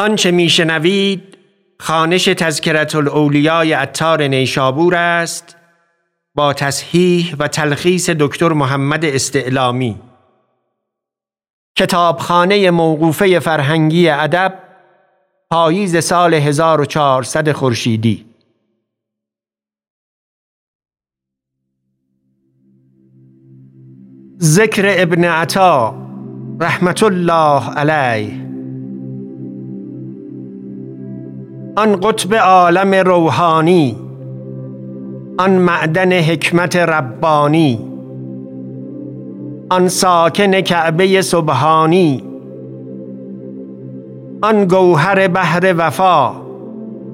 آنچه میشنوید خانش تذکرت الاولیای اتار نیشابور است با تصحیح و تلخیص دکتر محمد استعلامی. کتابخانه موقوفه فرهنگی ادب پاییز سال 1400 خورشیدی. ذکر ابن عطا رحمت الله علیه. آن قطب عالم روحانی آن معدن حکمت ربانی آن ساکن کعبه سبحانی آن گوهر بحر وفا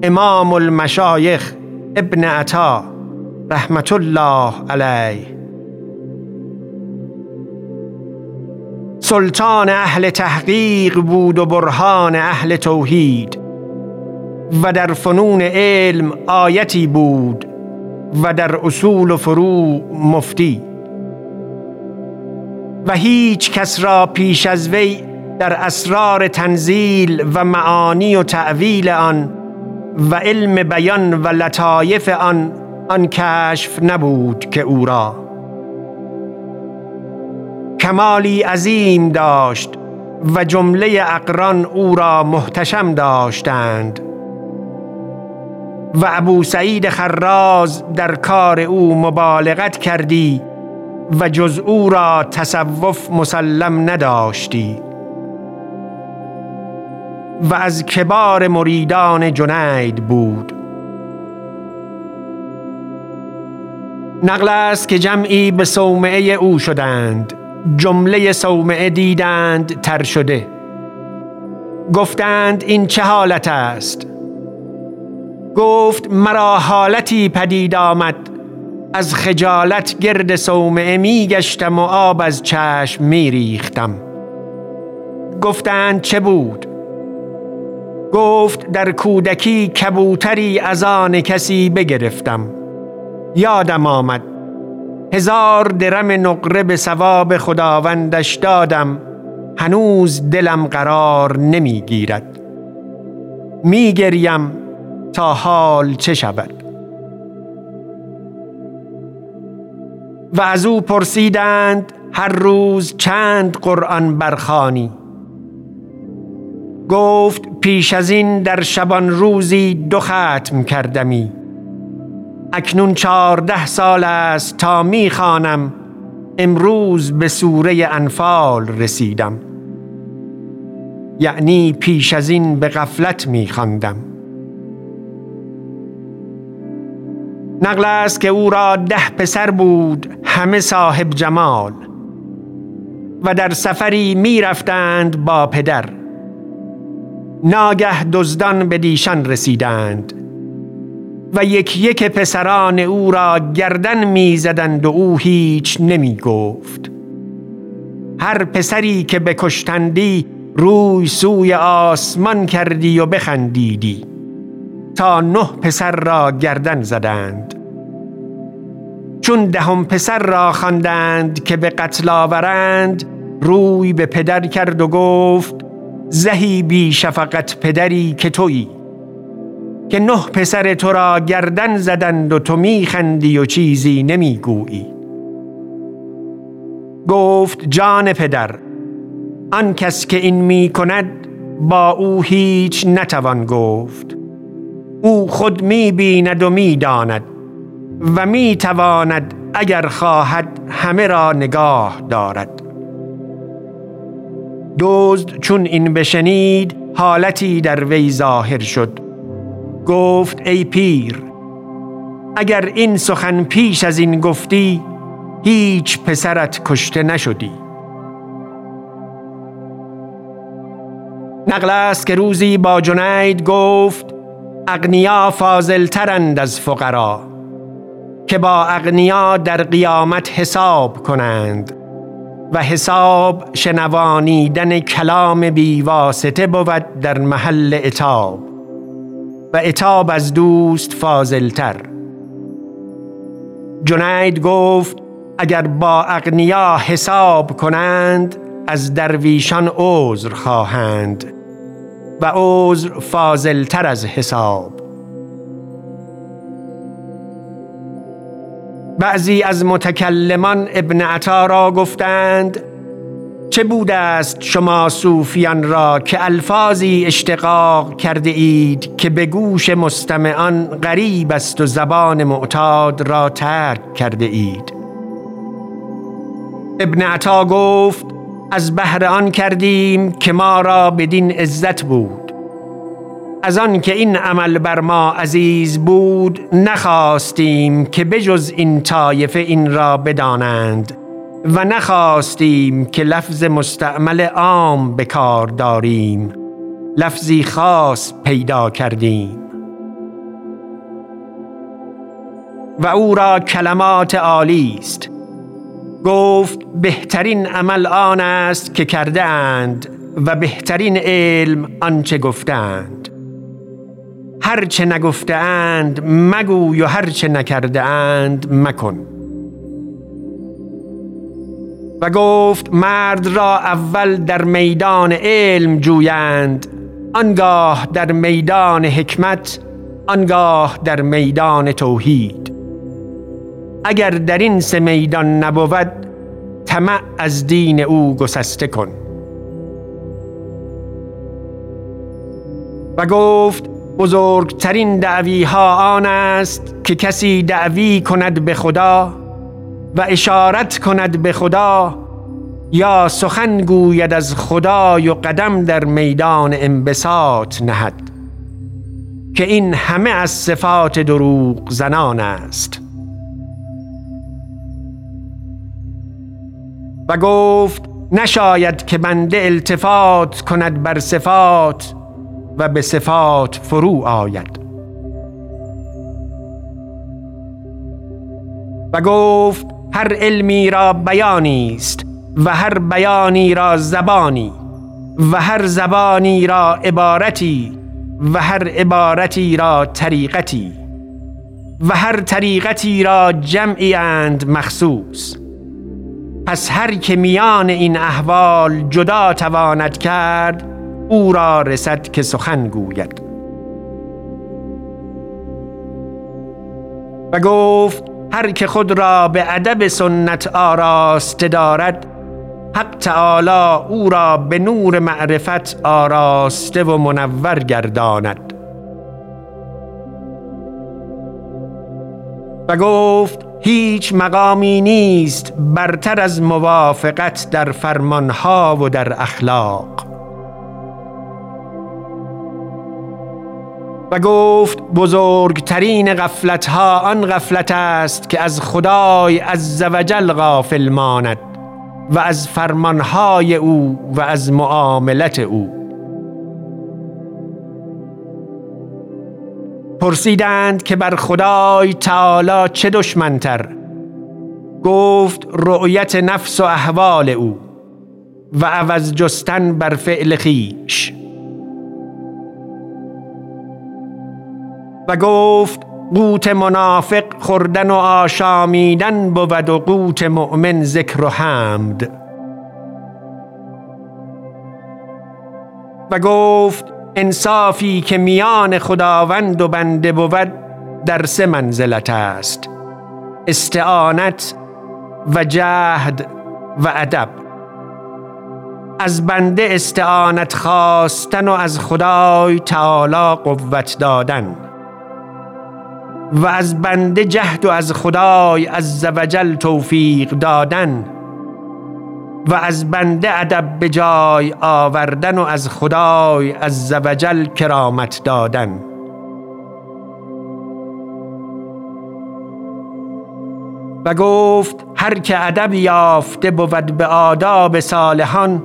امام المشایخ ابن عطا رحمت الله علیه. سلطان اهل تحقیق بود و برهان اهل توحید. و در فنون علم آیتی بود و در اصول و فروع مفتی. و هیچ کس را پیش از وی در اسرار تنزیل و معانی و تعویل آن و علم بیان و لطایف آن آن کشف نبود که او را. کمالی عظیم داشت و جمله اقران او را محتشم داشتند. و ابو سعید خراز در کار او مبالغت کردی و جز او را تصوف مسلم نداشتی. و از کبار مریدان جنید بود. نقل است که جمعی به صومعه او شدند. جمله صومعه دیدند تر شده. گفتند این چه حالت است؟ گفت مرا حالتی پدید آمد. از خجالت گرد صومعه می گشتم و آب از چشم می ریختم گفتند چه بود؟ گفت در کودکی کبوتری از آن کسی بگرفتم. یادم آمد. هزار درم نقره به ثواب خداوندش دادم. هنوز دلم قرار نمی گیرد می گریم تا حال چه شود. و از او پرسیدند هر روز چند قرآن برخانی گفت پیش از این در شبان روزی دو ختم کردمی. اکنون چهارده سال است تا می خانم امروز به سوره انفال رسیدم. یعنی پیش از این به غفلت می نقل است که او را ده پسر بود همه صاحب جمال. و در سفری می رفتند با پدر. ناگه دزدان به دیشان رسیدند. و یک یک پسران او را گردن می زدند و او هیچ نمی گفت. هر پسری که بکشتندی روی سوی آسمان کردی و بخندیدی. تا نه پسر را گردن زدند. چون دهم پسر را خواندند که به قتل آورند روی به پدر کرد و گفت زهی بی شفقت پدری که تویی که نه پسر تو را گردن زدند و تو میخندی و چیزی نمی‌گویی. گفت جان پدر آن کس که این می کند با او هیچ نتوان گفت. او خود می بیند و می داند و می تواند اگر خواهد همه را نگاه دارد. دزد چون این بشنید حالتی در وی ظاهر شد. گفت ای پیر اگر این سخن پیش از این گفتی هیچ پسرت کشته نشدی. نقل است که روزی با جنید گفت اغنیا فاضل ترند از فقرا که با اغنیا در قیامت حساب کنند و حساب شنوانیدن کلام بیواسطه بود در محل اتاب و اتاب از دوست فاضلتر. جنید گفت اگر با اغنیا حساب کنند از درویشان عذر خواهند. و عذر فاضل تر از حساب. بعضی از متکلمان ابن عطا را گفتند چه بوده است شما صوفیان را که الفاظی اشتقاق کرده اید که به گوش مستمعان غریب است و زبان معتاد را ترک کرده اید؟ ابن عطا گفت از بهر آن کردیم که ما را بدین عزت بود. از آن که این عمل بر ما عزیز بود نخواستیم که بجز این طایفه این را بدانند و نخواستیم که لفظ مستعمل عام به کار داریم لفظی خاص پیدا کردیم. و او را کلمات عالی است. گفت بهترین عمل آن است که کرده اند و بهترین علم آنچه گفتند هرچه نگفته اند مگوی و هرچه نکرده اند مکن. و گفت مرد را اول در میدان علم جویند آنگاه در میدان حکمت آنگاه در میدان توحید. اگر در این سه میدان نبود طمع از دین او گسسته کن. و گفت بزرگترین دعوی ها آن است که کسی دعوی کند به خدا و اشارت کند به خدا یا سخن گوید از خدای و قدم در میدان انبساط نهد. که این همه از صفات دروغ زنان است. و گفت نشاید که بنده التفات کند بر صفات و به صفات فرو آید. و گفت هر علمی را بیانی است و هر بیانی را زبانی و هر زبانی را عبارتی و هر عبارتی را طریقتی و هر طریقتی را جمعی اند مخصوص. پس هر که میان این احوال جدا تواند کرد او را رسد که سخن گوید. و گفت هر که خود را به ادب سنت آراسته دارد حق تعالی او را به نور معرفت آراسته و منور گرداند. و گفت هیچ مقامی نیست برتر از موافقت در فرمانها و در اخلاق. و گفت بزرگترین غفلت ها آن غفلت است که از خدای از زوجل غافل ماند و از فرمانهای او و از معاملت او. پرسیدند که بر خدای تعالی چه دشمنتر. گفت رؤیت نفس و احوال او و عوض جستن بر فعل خیش. و گفت قوت منافق خوردن و آشامیدن بود و قوت مؤمن ذکر و حمد. و گفت انصافی که میان خداوند و بنده بود در سه منزلت است استعانت و جهد و ادب. از بنده استعانت خواستن و از خدای تعالی قوت دادن. و از بنده جهد و از خدای از زوجل توفیق دادن. و از بنده ادب به جای آوردن و از خدای از زوجل کرامت دادن. و گفت هر که ادب یافته بود به آداب صالحان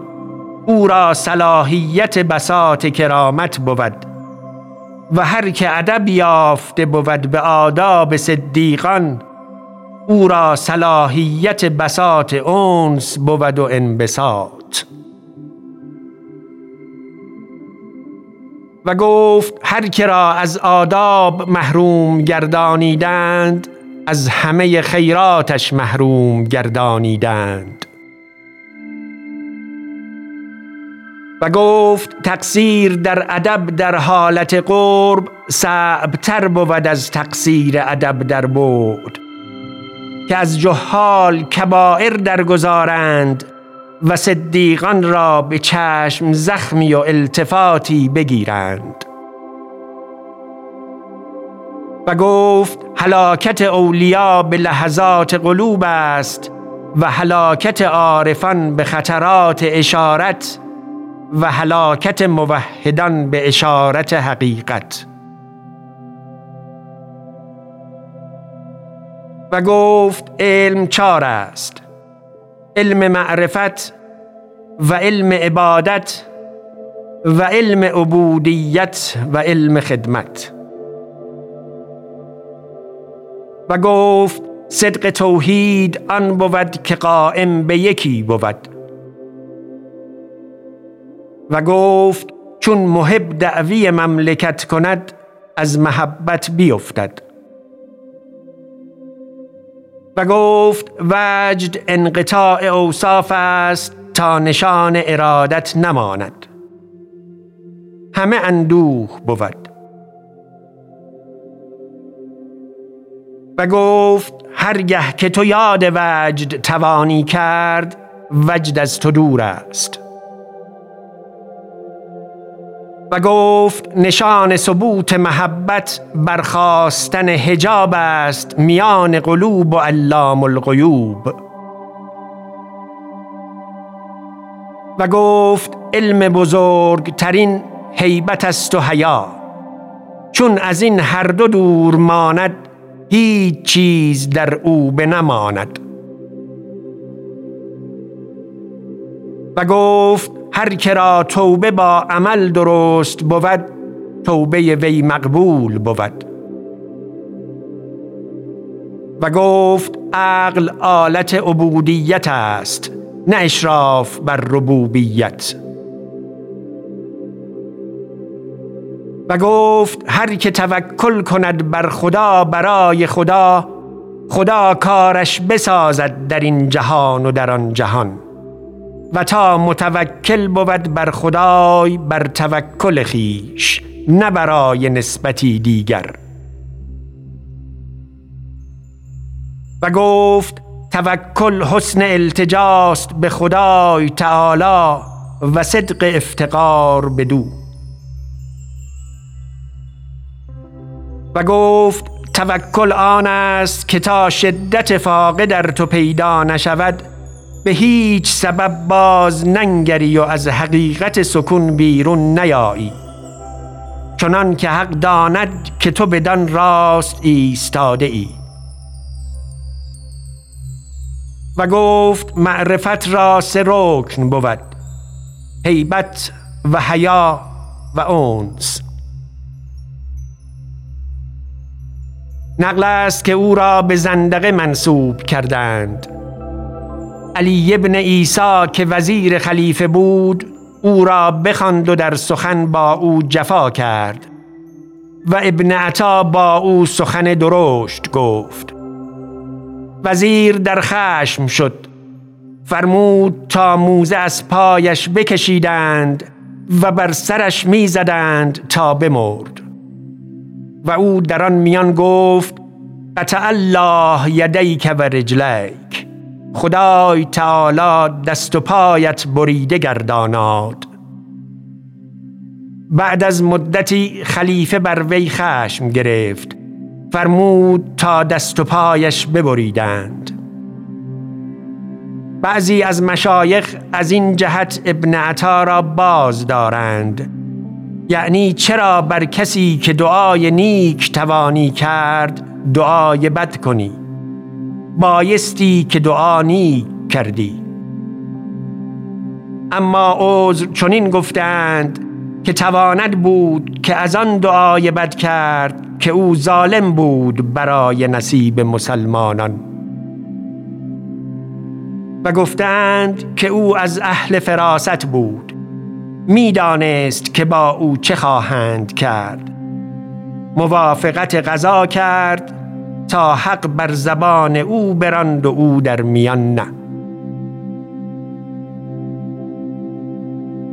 او را صلاحیت بساط کرامت بود. و هر که ادب یافته بود به آداب صدیقان او را صلاحیت بساط اونس بود و انبساط. و گفت هر که را از آداب محروم گردانیدند از همه خیراتش محروم گردانیدند. و گفت تقصیر در ادب در حالت قرب صعبتر بود از تقصیر ادب در بعد. که از جهال کبائر درگذارند و صدیقان را به چشم زخمی و التفاتی بگیرند. و گفت هلاکت اولیا به لحظات قلوب است و هلاکت عارفان به خطرات اشارت و هلاکت موحدان به اشارت حقیقت. و گفت علم چار است. علم معرفت و علم عبادت و علم عبودیت و علم خدمت. و گفت صدق توحید آن بود که قائم به یکی بود. و گفت چون محب دعوی مملکت کند از محبت بیفتد. و گفت وجد انقطاع اوصاف است تا نشان ارادت نماند. همه اندوه بود. و گفت هرگه که تو یاد وجد توانی کرد وجد از تو دور است. و گفت نشان ثبوت محبت برخواستن حجاب است میان قلوب و علام الغیوب. و گفت علم بزرگ ترین حیبت است و حیا. چون از این هر دو دور ماند هیچ چیز در او بنماند. و گفت هر کرا توبه با عمل درست بود توبه وی مقبول بود. و گفت عقل آلت عبودیت است نه اشراف بر ربوبیت. و گفت هر که توکل کند بر خدا برای خدا خدا کارش بسازد در این جهان و در آن جهان. و تا متوکل بود بر خدای بر توکل خیش نه برای نسبتی دیگر. و گفت توکل حسن التجاست به خدای تعالی و صدق افتقار بدو. و گفت توکل آن است که تا شدت فاقه در تو پیدا نشود به هیچ سبب باز ننگری و از حقیقت سکون بیرون نیایی. چنان که حق داند که تو بدان راست ایستاده ای. و گفت معرفت را سه رکن بود هیبت و حیا و اونس نقل است که او را به زندقه منصوب کردند. علی ابن عیسی که وزیر خلیفه بود او را بخواند و در سخن با او جفا کرد و ابن عطا با او سخن درشت گفت. وزیر در خشم شد فرمود تا موزه از پایش بکشیدند و بر سرش می‌زدند تا بمرد. و او در آن میان گفت قطع الله یدیک و رجلیک. خدای تعالی دست و پایت بریده گرداناد بعد از مدتی خلیفه بر وی خشم گرفت. فرمود تا دست و پایش ببریدند. بعضی از مشایخ از این جهت ابن عطا را باز دارند. یعنی چرا بر کسی که دعای نیک توانی کرد دعای بد کنی؟ بایستی که دعا نیک کردی. اما عذر چنین گفتند که تواند بود که از آن دعای بد کرد که او ظالم بود برای نصیب مسلمانان. و گفتند که او از اهل فراست بود. می‌دانست که با او چه خواهند کرد. موافقت غذا کرد تا حق بر زبان او براند و او در میان نه.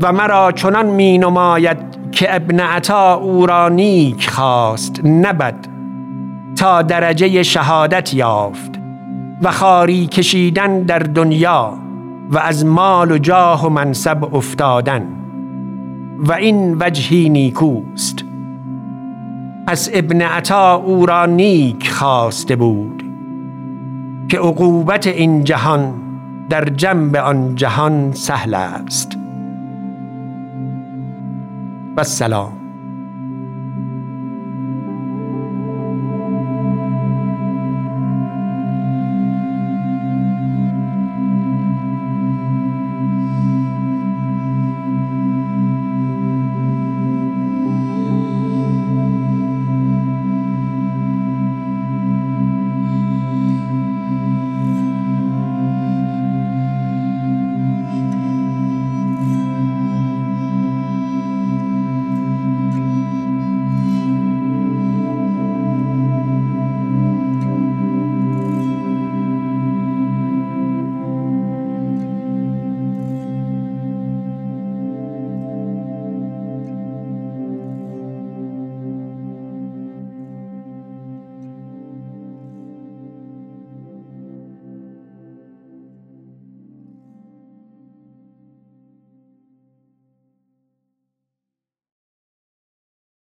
و مرا چنان می نماید که ابن عطا او را نیک خواست نبد تا درجه شهادت یافت و خاری کشیدن در دنیا و از مال و جاه و منصب افتادن و این وجهی نیکوست. پس ابن عطا او را نیک خواسته بود که عقوبت این جهان در جنب آن جهان سهل است. و سلام